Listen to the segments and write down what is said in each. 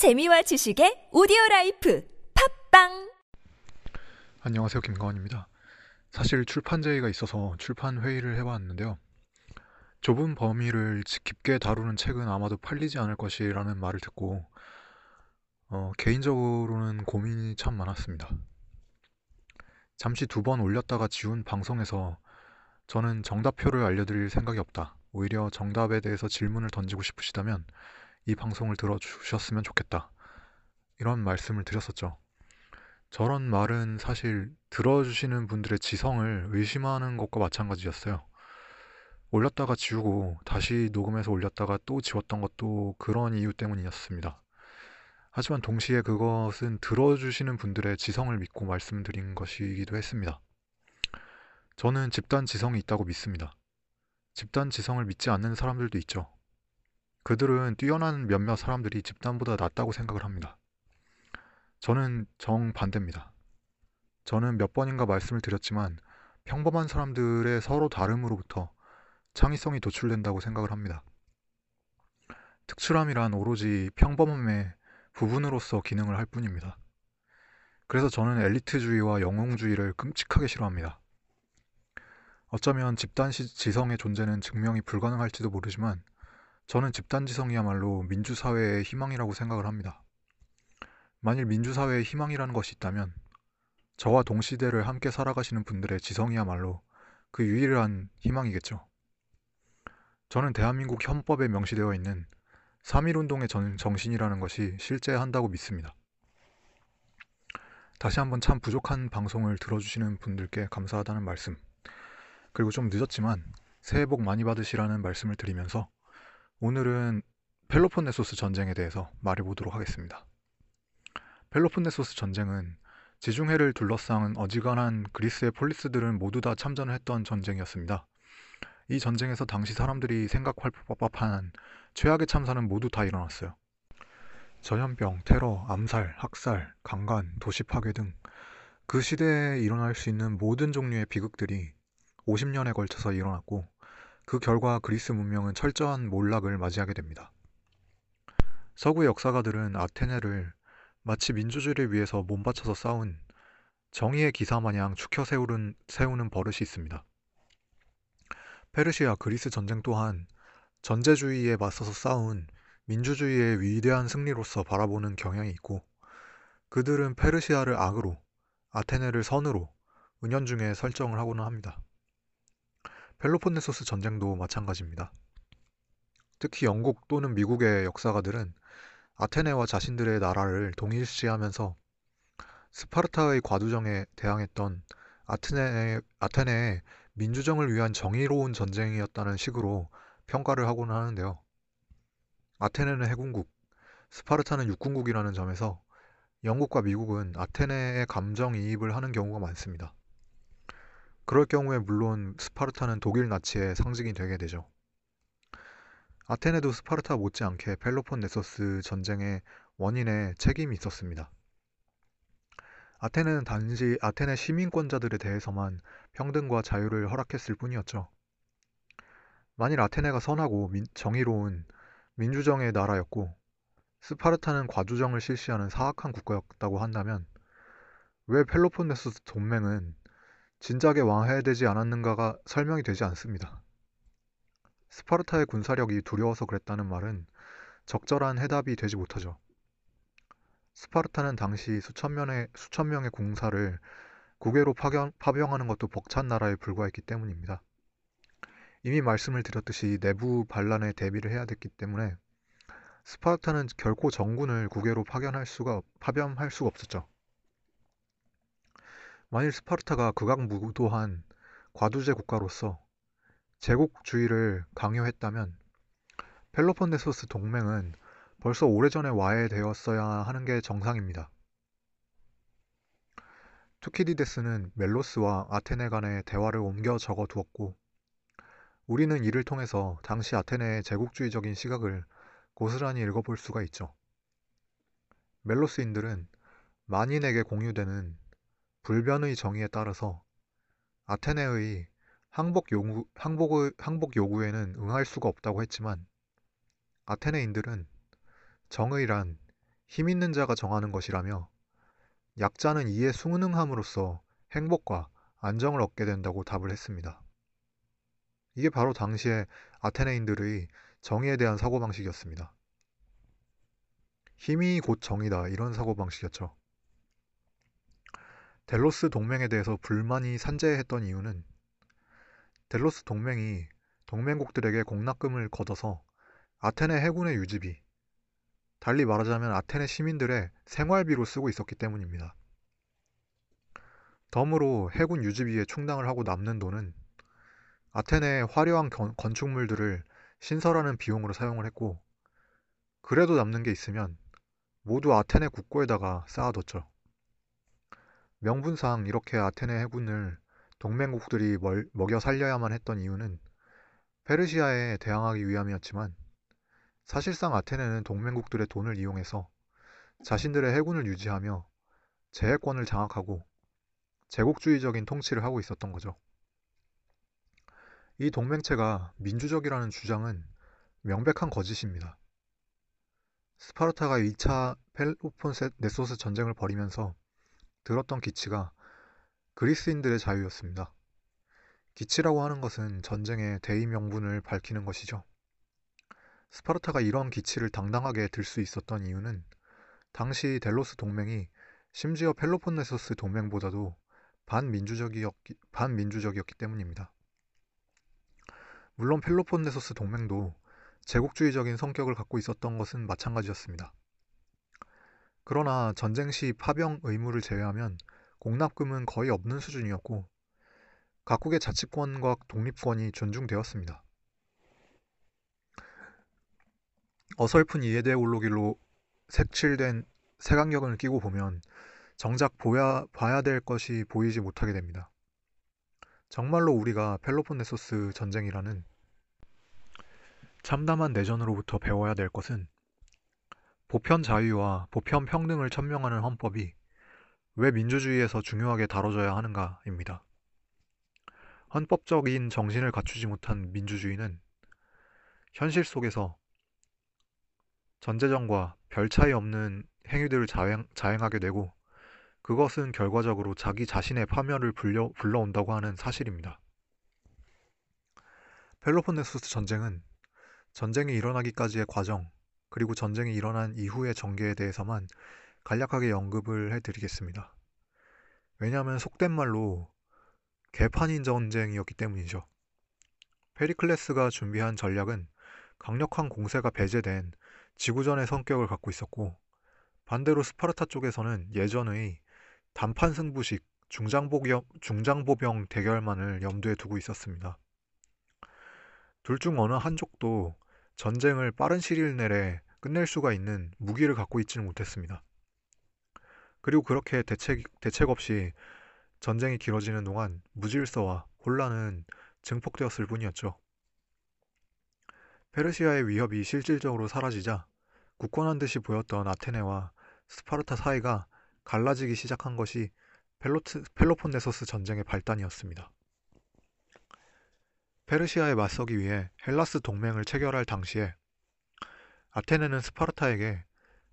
재미와 지식의 오디오 라이프 팟빵 안녕하세요. 김가원입니다. 사실 출판 제의가 있어서 출판 회의를 해봤는데요. 좁은 범위를 깊게 다루는 책은 아마도 팔리지 않을 것이라는 말을 듣고 어, 개인적으로는 고민이 참 많았습니다. 잠시 두 번 올렸다가 지운 방송에서 저는 정답표를 알려드릴 생각이 없다. 오히려 정답에 대해서 질문을 던지고 싶으시다면 이 방송을 들어주셨으면 좋겠다. 이런 말씀을 드렸었죠. 저런 말은 사실 들어주시는 분들의 지성을 의심하는 것과 마찬가지였어요. 올렸다가 지우고 다시 녹음해서 올렸다가 또 지웠던 것도 그런 이유 때문이었습니다. 하지만 동시에 그것은 들어주시는 분들의 지성을 믿고 말씀드린 것이기도 했습니다. 저는 집단 지성이 있다고 믿습니다. 집단 지성을 믿지 않는 사람들도 있죠. 그들은 뛰어난 몇몇 사람들이 집단보다 낫다고 생각을 합니다. 저는 정반대입니다. 저는 몇 번인가 말씀을 드렸지만 평범한 사람들의 서로 다름으로부터 창의성이 도출된다고 생각을 합니다. 특출함이란 오로지 평범함의 부분으로서 기능을 할 뿐입니다. 그래서 저는 엘리트주의와 영웅주의를 끔찍하게 싫어합니다. 어쩌면 집단 지성의 존재는 증명이 불가능할지도 모르지만 저는 집단지성이야말로 민주사회의 희망이라고 생각을 합니다. 만일 민주사회의 희망이라는 것이 있다면 저와 동시대를 함께 살아가시는 분들의 지성이야말로 그 유일한 희망이겠죠. 저는 대한민국 헌법에 명시되어 있는 3.1운동의 정신이라는 것이 실제한다고 믿습니다. 다시 한번 참 부족한 방송을 들어주시는 분들께 감사하다는 말씀, 그리고 좀 늦었지만 새해 복 많이 받으시라는 말씀을 드리면서 오늘은 펠로폰네소스 전쟁에 대해서 말해보도록 하겠습니다. 펠로폰네소스 전쟁은 지중해를 둘러싼 어지간한 그리스의 폴리스들은 모두 다 참전을 했던 전쟁이었습니다. 이 전쟁에서 당시 사람들이 생각할 법한 최악의 참사는 모두 다 일어났어요. 전염병, 테러, 암살, 학살, 강간, 도시 파괴 등 그 시대에 일어날 수 있는 모든 종류의 비극들이 50년에 걸쳐서 일어났고 그 결과 그리스 문명은 철저한 몰락을 맞이하게 됩니다. 서구의 역사가들은 아테네를 마치 민주주의를 위해서 몸바쳐서 싸운 정의의 기사 마냥 축혀 세우는, 세우는 버릇이 있습니다. 페르시아 그리스 전쟁 또한 전제주의에 맞서서 싸운 민주주의의 위대한 승리로서 바라보는 경향이 있고 그들은 페르시아를 악으로 아테네를 선으로 은연중에 설정을 하고는 합니다. 펠로폰네소스 전쟁도 마찬가지입니다. 특히 영국 또는 미국의 역사가들은 아테네와 자신들의 나라를 동일시하면서 스파르타의 과두정에 대항했던 아테네, 아테네의 민주정을 위한 정의로운 전쟁이었다는 식으로 평가를 하곤 하는데요. 아테네는 해군국, 스파르타는 육군국이라는 점에서 영국과 미국은 아테네에 감정이입을 하는 경우가 많습니다. 그럴 경우에 물론 스파르타는 독일 나치의 상징이 되게 되죠. 아테네도 스파르타 못지않게 펠로폰네소스 전쟁의 원인에 책임이 있었습니다. 아테네는 단지 아테네 시민권자들에 대해서만 평등과 자유를 허락했을 뿐이었죠. 만일 아테네가 선하고 민, 정의로운 민주정의 나라였고 스파르타는 과주정을 실시하는 사악한 국가였다고 한다면 왜 펠로폰네소스 동맹은 진작에 왕해되지 않았는가가 설명이 되지 않습니다. 스파르타의 군사력이 두려워서 그랬다는 말은 적절한 해답이 되지 못하죠. 스파르타는 당시 수천 명의, 수천 명의 공사를 국외로 파견, 파병하는 것도 벅찬 나라에 불과했기 때문입니다. 이미 말씀을 드렸듯이 내부 반란에 대비를 해야 됐기 때문에 스파르타는 결코 정군을 국외로 파견할 수가 파병할 수가 없었죠. 만일 스파르타가 극악무도한 과두제 국가로서 제국주의를 강요했다면 펠로폰네소스 동맹은 벌써 오래전에 와해되었어야 하는 게 정상입니다. 투키디데스는 멜로스와 아테네 간의 대화를 옮겨 적어 두었고 우리는 이를 통해서 당시 아테네의 제국주의적인 시각을 고스란히 읽어볼 수가 있죠. 멜로스인들은 만인에게 공유되는 불변의 정의에 따라서 아테네의 항복, 요구, 항복의, 항복 요구에는 응할 수가 없다고 했지만 아테네인들은 정의란 힘 있는 자가 정하는 것이라며 약자는 이에 순응함으로써 행복과 안정을 얻게 된다고 답을 했습니다. 이게 바로 당시의 아테네인들의 정의에 대한 사고방식이었습니다. 힘이 곧 정의다 이런 사고방식이었죠. 델로스 동맹에 대해서 불만이 산재했던 이유는 델로스 동맹이 동맹국들에게 공납금을 걷어서 아테네 해군의 유지비, 달리 말하자면 아테네 시민들의 생활비로 쓰고 있었기 때문입니다. 덤으로 해군 유지비에 충당을 하고 남는 돈은 아테네의 화려한 건축물들을 신설하는 비용으로 사용을 했고, 그래도 남는 게 있으면 모두 아테네 국고에다가 쌓아뒀죠. 명분상 이렇게 아테네 해군을 동맹국들이 먹여 살려야만 했던 이유는 페르시아에 대항하기 위함이었지만 사실상 아테네는 동맹국들의 돈을 이용해서 자신들의 해군을 유지하며 제해권을 장악하고 제국주의적인 통치를 하고 있었던 거죠. 이 동맹체가 민주적이라는 주장은 명백한 거짓입니다. 스파르타가 2차 펠로폰네소스 전쟁을 벌이면서 들었던 기치가 그리스인들의 자유였습니다. 기치라고 하는 것은 전쟁의 대의 명분을 밝히는 것이죠. 스파르타가 이런 기치를 당당하게 들 수 있었던 이유는 당시 델로스 동맹이 심지어 펠로폰네소스 동맹보다도 반민주적이었기, 반민주적이었기 때문입니다. 물론 펠로폰네소스 동맹도 제국주의적인 성격을 갖고 있었던 것은 마찬가지였습니다. 그러나 전쟁 시 파병 의무를 제외하면 공납금은 거의 없는 수준이었고 각국의 자치권과 독립권이 존중되었습니다. 어설픈 이해대 올로길로 색칠된 색안경을 끼고 보면 정작 보야, 봐야 될 것이 보이지 못하게 됩니다. 정말로 우리가 펠로폰네소스 전쟁이라는 참담한 내전으로부터 배워야 될 것은 보편 자유와 보편 평등을 천명하는 헌법이 왜 민주주의에서 중요하게 다뤄져야 하는가입니다. 헌법적인 정신을 갖추지 못한 민주주의는 현실 속에서 전제정과 별 차이 없는 행위들을 자행, 자행하게 되고 그것은 결과적으로 자기 자신의 파멸을 불려, 불러온다고 하는 사실입니다. 펠로폰네소스 전쟁은 전쟁이 일어나기까지의 과정, 그리고 전쟁이 일어난 이후의 전개에 대해서만 간략하게 언급을 해드리겠습니다. 왜냐하면 속된 말로 개판인 전쟁이었기 때문이죠. 페리클레스가 준비한 전략은 강력한 공세가 배제된 지구전의 성격을 갖고 있었고 반대로 스파르타 쪽에서는 예전의 단판 승부식 중장보병, 중장보병 대결만을 염두에 두고 있었습니다. 둘 중 어느 한쪽도 전쟁을 빠른 시일 내에 끝낼 수가 있는 무기를 갖고 있지는 못했습니다. 그리고 그렇게 대책, 대책 없이 전쟁이 길어지는 동안 무질서와 혼란은 증폭되었을 뿐이었죠. 페르시아의 위협이 실질적으로 사라지자 굳건한 듯이 보였던 아테네와 스파르타 사이가 갈라지기 시작한 것이 펠로트, 펠로폰네소스 전쟁의 발단이었습니다. 페르시아에 맞서기 위해 헬라스 동맹을 체결할 당시에 아테네는 스파르타에게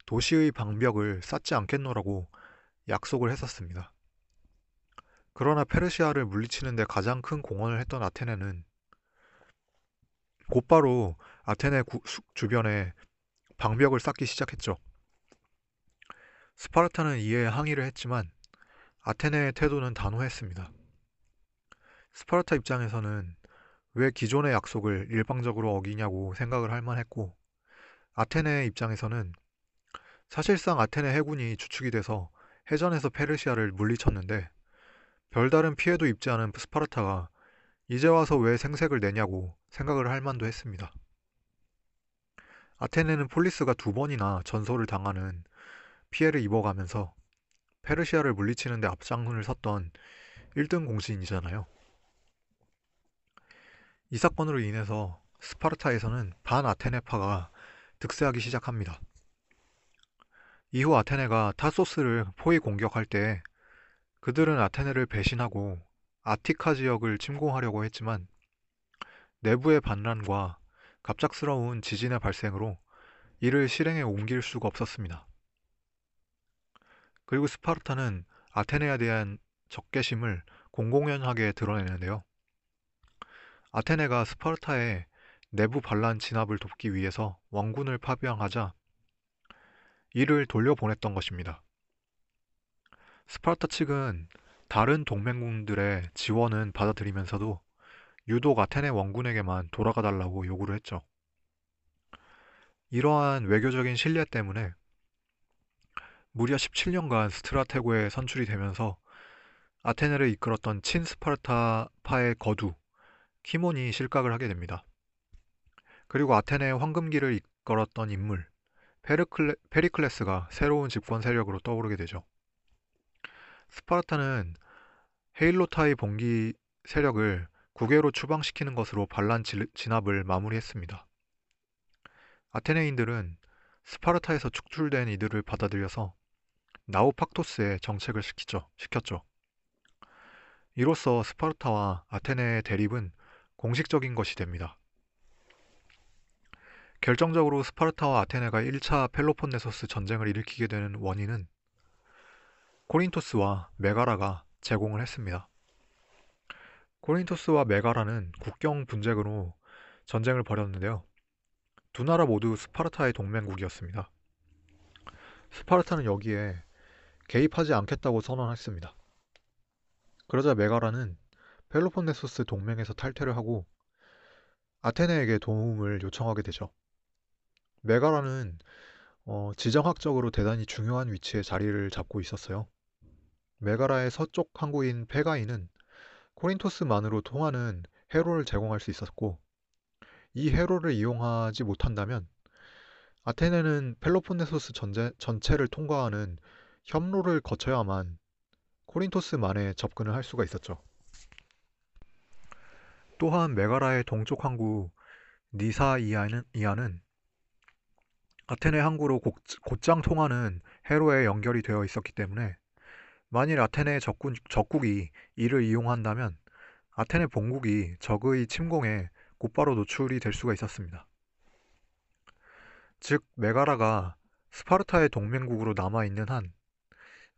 도시의 방벽을 쌓지 않겠노라고 약속을 했었습니다. 그러나 페르시아를 물리치는데 가장 큰 공헌을 했던 아테네는 곧바로 아테네 구, 주변에 방벽을 쌓기 시작했죠. 스파르타는 이에 항의를 했지만 아테네의 태도는 단호했습니다. 스파르타 입장에서는 왜 기존의 약속을 일방적으로 어기냐고 생각을 할 만했고 아테네 입장에서는 사실상 아테네 해군이 주축이 돼서 해전에서 페르시아를 물리쳤는데 별다른 피해도 입지 않은 스파르타가 이제 와서 왜 생색을 내냐고 생각을 할 만도 했습니다. 아테네는 폴리스가 두 번이나 전소를 당하는 피해를 입어가면서 페르시아를 물리치는데 앞장을 섰던 1등 공신이잖아요. 이 사건으로 인해서 스파르타에서는 반아테네파가 득세하기 시작합니다. 이후 아테네가 타소스를 포위 공격할 때 그들은 아테네를 배신하고 아티카 지역을 침공하려고 했지만 내부의 반란과 갑작스러운 지진의 발생으로 이를 실행에 옮길 수가 없었습니다. 그리고 스파르타는 아테네에 대한 적개심을 공공연하게 드러내는데요. 아테네가 스파르타의 내부 반란 진압을 돕기 위해서 왕군을 파병하자 이를 돌려보냈던 것입니다. 스파르타 측은 다른 동맹군들의 지원은 받아들이면서도 유독 아테네 원군에게만 돌아가 달라고 요구를 했죠. 이러한 외교적인 신뢰 때문에 무려 17년간 스트라테고에 선출이 되면서 아테네를 이끌었던 친스파르타파의 거두 키몬이 실각을 하게 됩니다. 그리고 아테네의 황금기를 이끌었던 인물 페르클레, 페리클레스가 새로운 집권 세력으로 떠오르게 되죠. 스파르타는 헤일로타의 봉기 세력을 국외로 추방시키는 것으로 반란 진압을 마무리했습니다. 아테네인들은 스파르타에서 축출된 이들을 받아들여서 나우팍토스에 정착을 시키죠, 시켰죠. 이로써 스파르타와 아테네의 대립은 공식적인 것이 됩니다. 결정적으로 스파르타와 아테네가 1차 펠로폰네소스 전쟁을 일으키게 되는 원인은 코린토스와 메가라가 제공을 했습니다. 코린토스와 메가라는 국경 분쟁으로 전쟁을 벌였는데요. 두 나라 모두 스파르타의 동맹국이었습니다. 스파르타는 여기에 개입하지 않겠다고 선언했습니다. 그러자 메가라는 펠로폰네소스 동맹에서 탈퇴를 하고 아테네에게 도움을 요청하게 되죠. 메가라는 어, 지정학적으로 대단히 중요한 위치에 자리를 잡고 있었어요. 메가라의 서쪽 항구인 페가이는 코린토스만으로 통하는 해로를 제공할 수 있었고 이 해로를 이용하지 못한다면 아테네는 펠로폰네소스 전제, 전체를 통과하는 협로를 거쳐야만 코린토스만에 접근을 할 수가 있었죠. 또한 메가라의 동쪽 항구 니사이아는 이아는 아테네 항구로 곧, 곧장 통하는 해로에 연결이 되어 있었기 때문에 만일 아테네의 적군, 적국이 이를 이용한다면 아테네 본국이 적의 침공에 곧바로 노출이 될 수가 있었습니다. 즉 메가라가 스파르타의 동맹국으로 남아있는 한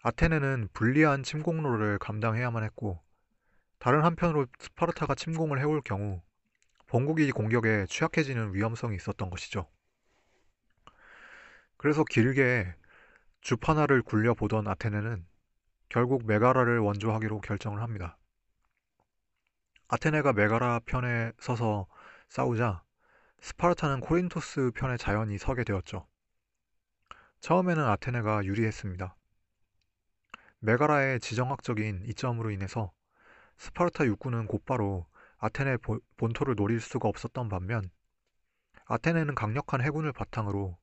아테네는 불리한 침공로를 감당해야만 했고 다른 한편으로 스파르타가 침공을 해올 경우 본국이 공격에 취약해지는 위험성이 있었던 것이죠. 그래서 길게 주판알을 굴려보던 아테네는 결국 메가라를 원조하기로 결정을 합니다. 아테네가 메가라 편에 서서 싸우자 스파르타는 코린토스 편에 자연히 서게 되었죠. 처음에는 아테네가 유리했습니다. 메가라의 지정학적인 이점으로 인해서 스파르타 육군은 곧바로 아테네 본토를 노릴 수가 없었던 반면 아테네는 강력한 해군을 바탕으로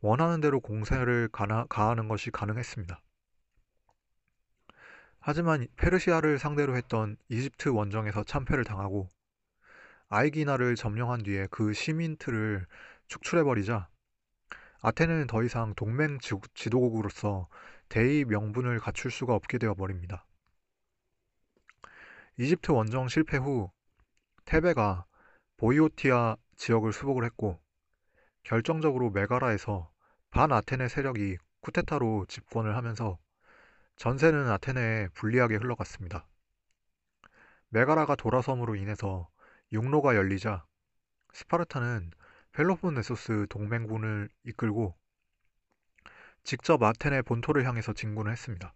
원하는 대로 공세를 가하는 것이 가능했습니다. 하지만 페르시아를 상대로 했던 이집트 원정에서 참패를 당하고 아이기나를 점령한 뒤에 그 시민틀을 축출해버리자 아테네는 더 이상 동맹 지도국으로서 대의 명분을 갖출 수가 없게 되어 버립니다. 이집트 원정 실패 후 테베가 보이오티아 지역을 수복을 했고 결정적으로 메가라에서 반 아테네 세력이 쿠데타로 집권을 하면서 전세는 아테네에 불리하게 흘러갔습니다. 메가라가 돌아섬으로 인해서 육로가 열리자 스파르타는 펠로폰네소스 동맹군을 이끌고 직접 아테네 본토를 향해서 진군을 했습니다.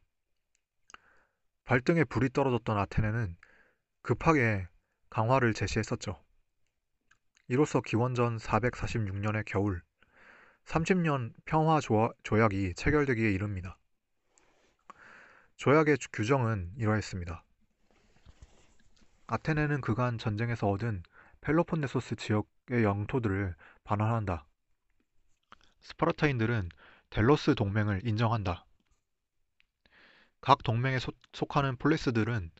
발등에 불이 떨어졌던 아테네는 급하게 강화를 제시했었죠. 이로써 기원전 446년의 겨울 30년 평화 조약이 체결되기에 이릅니다. 조약의 규정은 이러했습니다. 아테네는 그간 전쟁에서 얻은 펠로폰네소스 지역의 영토들을 반환한다. 스파르타인들은 델로스 동맹을 인정한다. 각 동맹에 소, 속하는 폴리스들은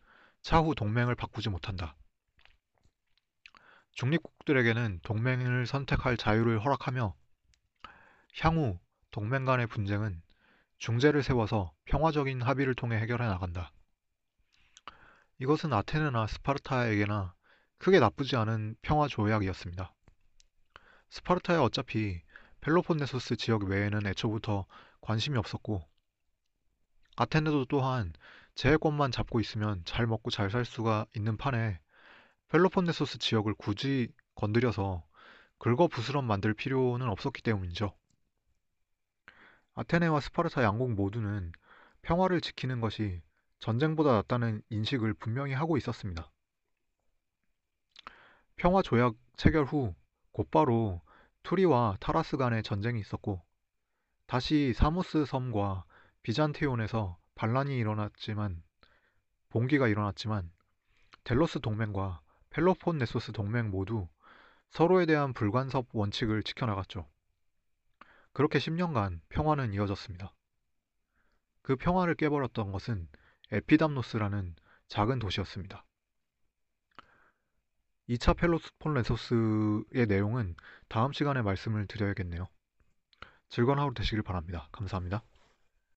차후 동맹을 바꾸지 못한다. 중립국들에게는 동맹을 선택할 자유를 허락하며 향후 동맹 간의 분쟁은 중재를 세워서 평화적인 합의를 통해 해결해 나간다. 이것은 아테네나 스파르타에게나 크게 나쁘지 않은 평화 조약이었습니다. 스파르타야 어차피 펠로폰네소스 지역 외에는 애초부터 관심이 없었고 아테네도 또한 제해권만 잡고 있으면 잘 먹고 잘 살 수가 있는 판에 펠로폰네소스 지역을 굳이 건드려서 긁어 부스럼 만들 필요는 없었기 때문이죠. 아테네와 스파르타 양국 모두는 평화를 지키는 것이 전쟁보다 낫다는 인식을 분명히 하고 있었습니다. 평화 조약 체결 후 곧바로 투리와 타라스 간의 전쟁이 있었고 다시 사모스 섬과 비잔티온에서 반란이 일어났지만 봉기가 일어났지만 델로스 동맹과 펠로폰네소스 동맹 모두 서로에 대한 불간섭 원칙을 지켜나갔죠. 그렇게 10년간 평화는 이어졌습니다. 그 평화를 깨버렸던 것은 에피담노스라는 작은 도시였습니다. 2차 펠로폰네소스의 내용은 다음 시간에 말씀을 드려야겠네요. 즐거운 하루 되시길 바랍니다. 감사합니다.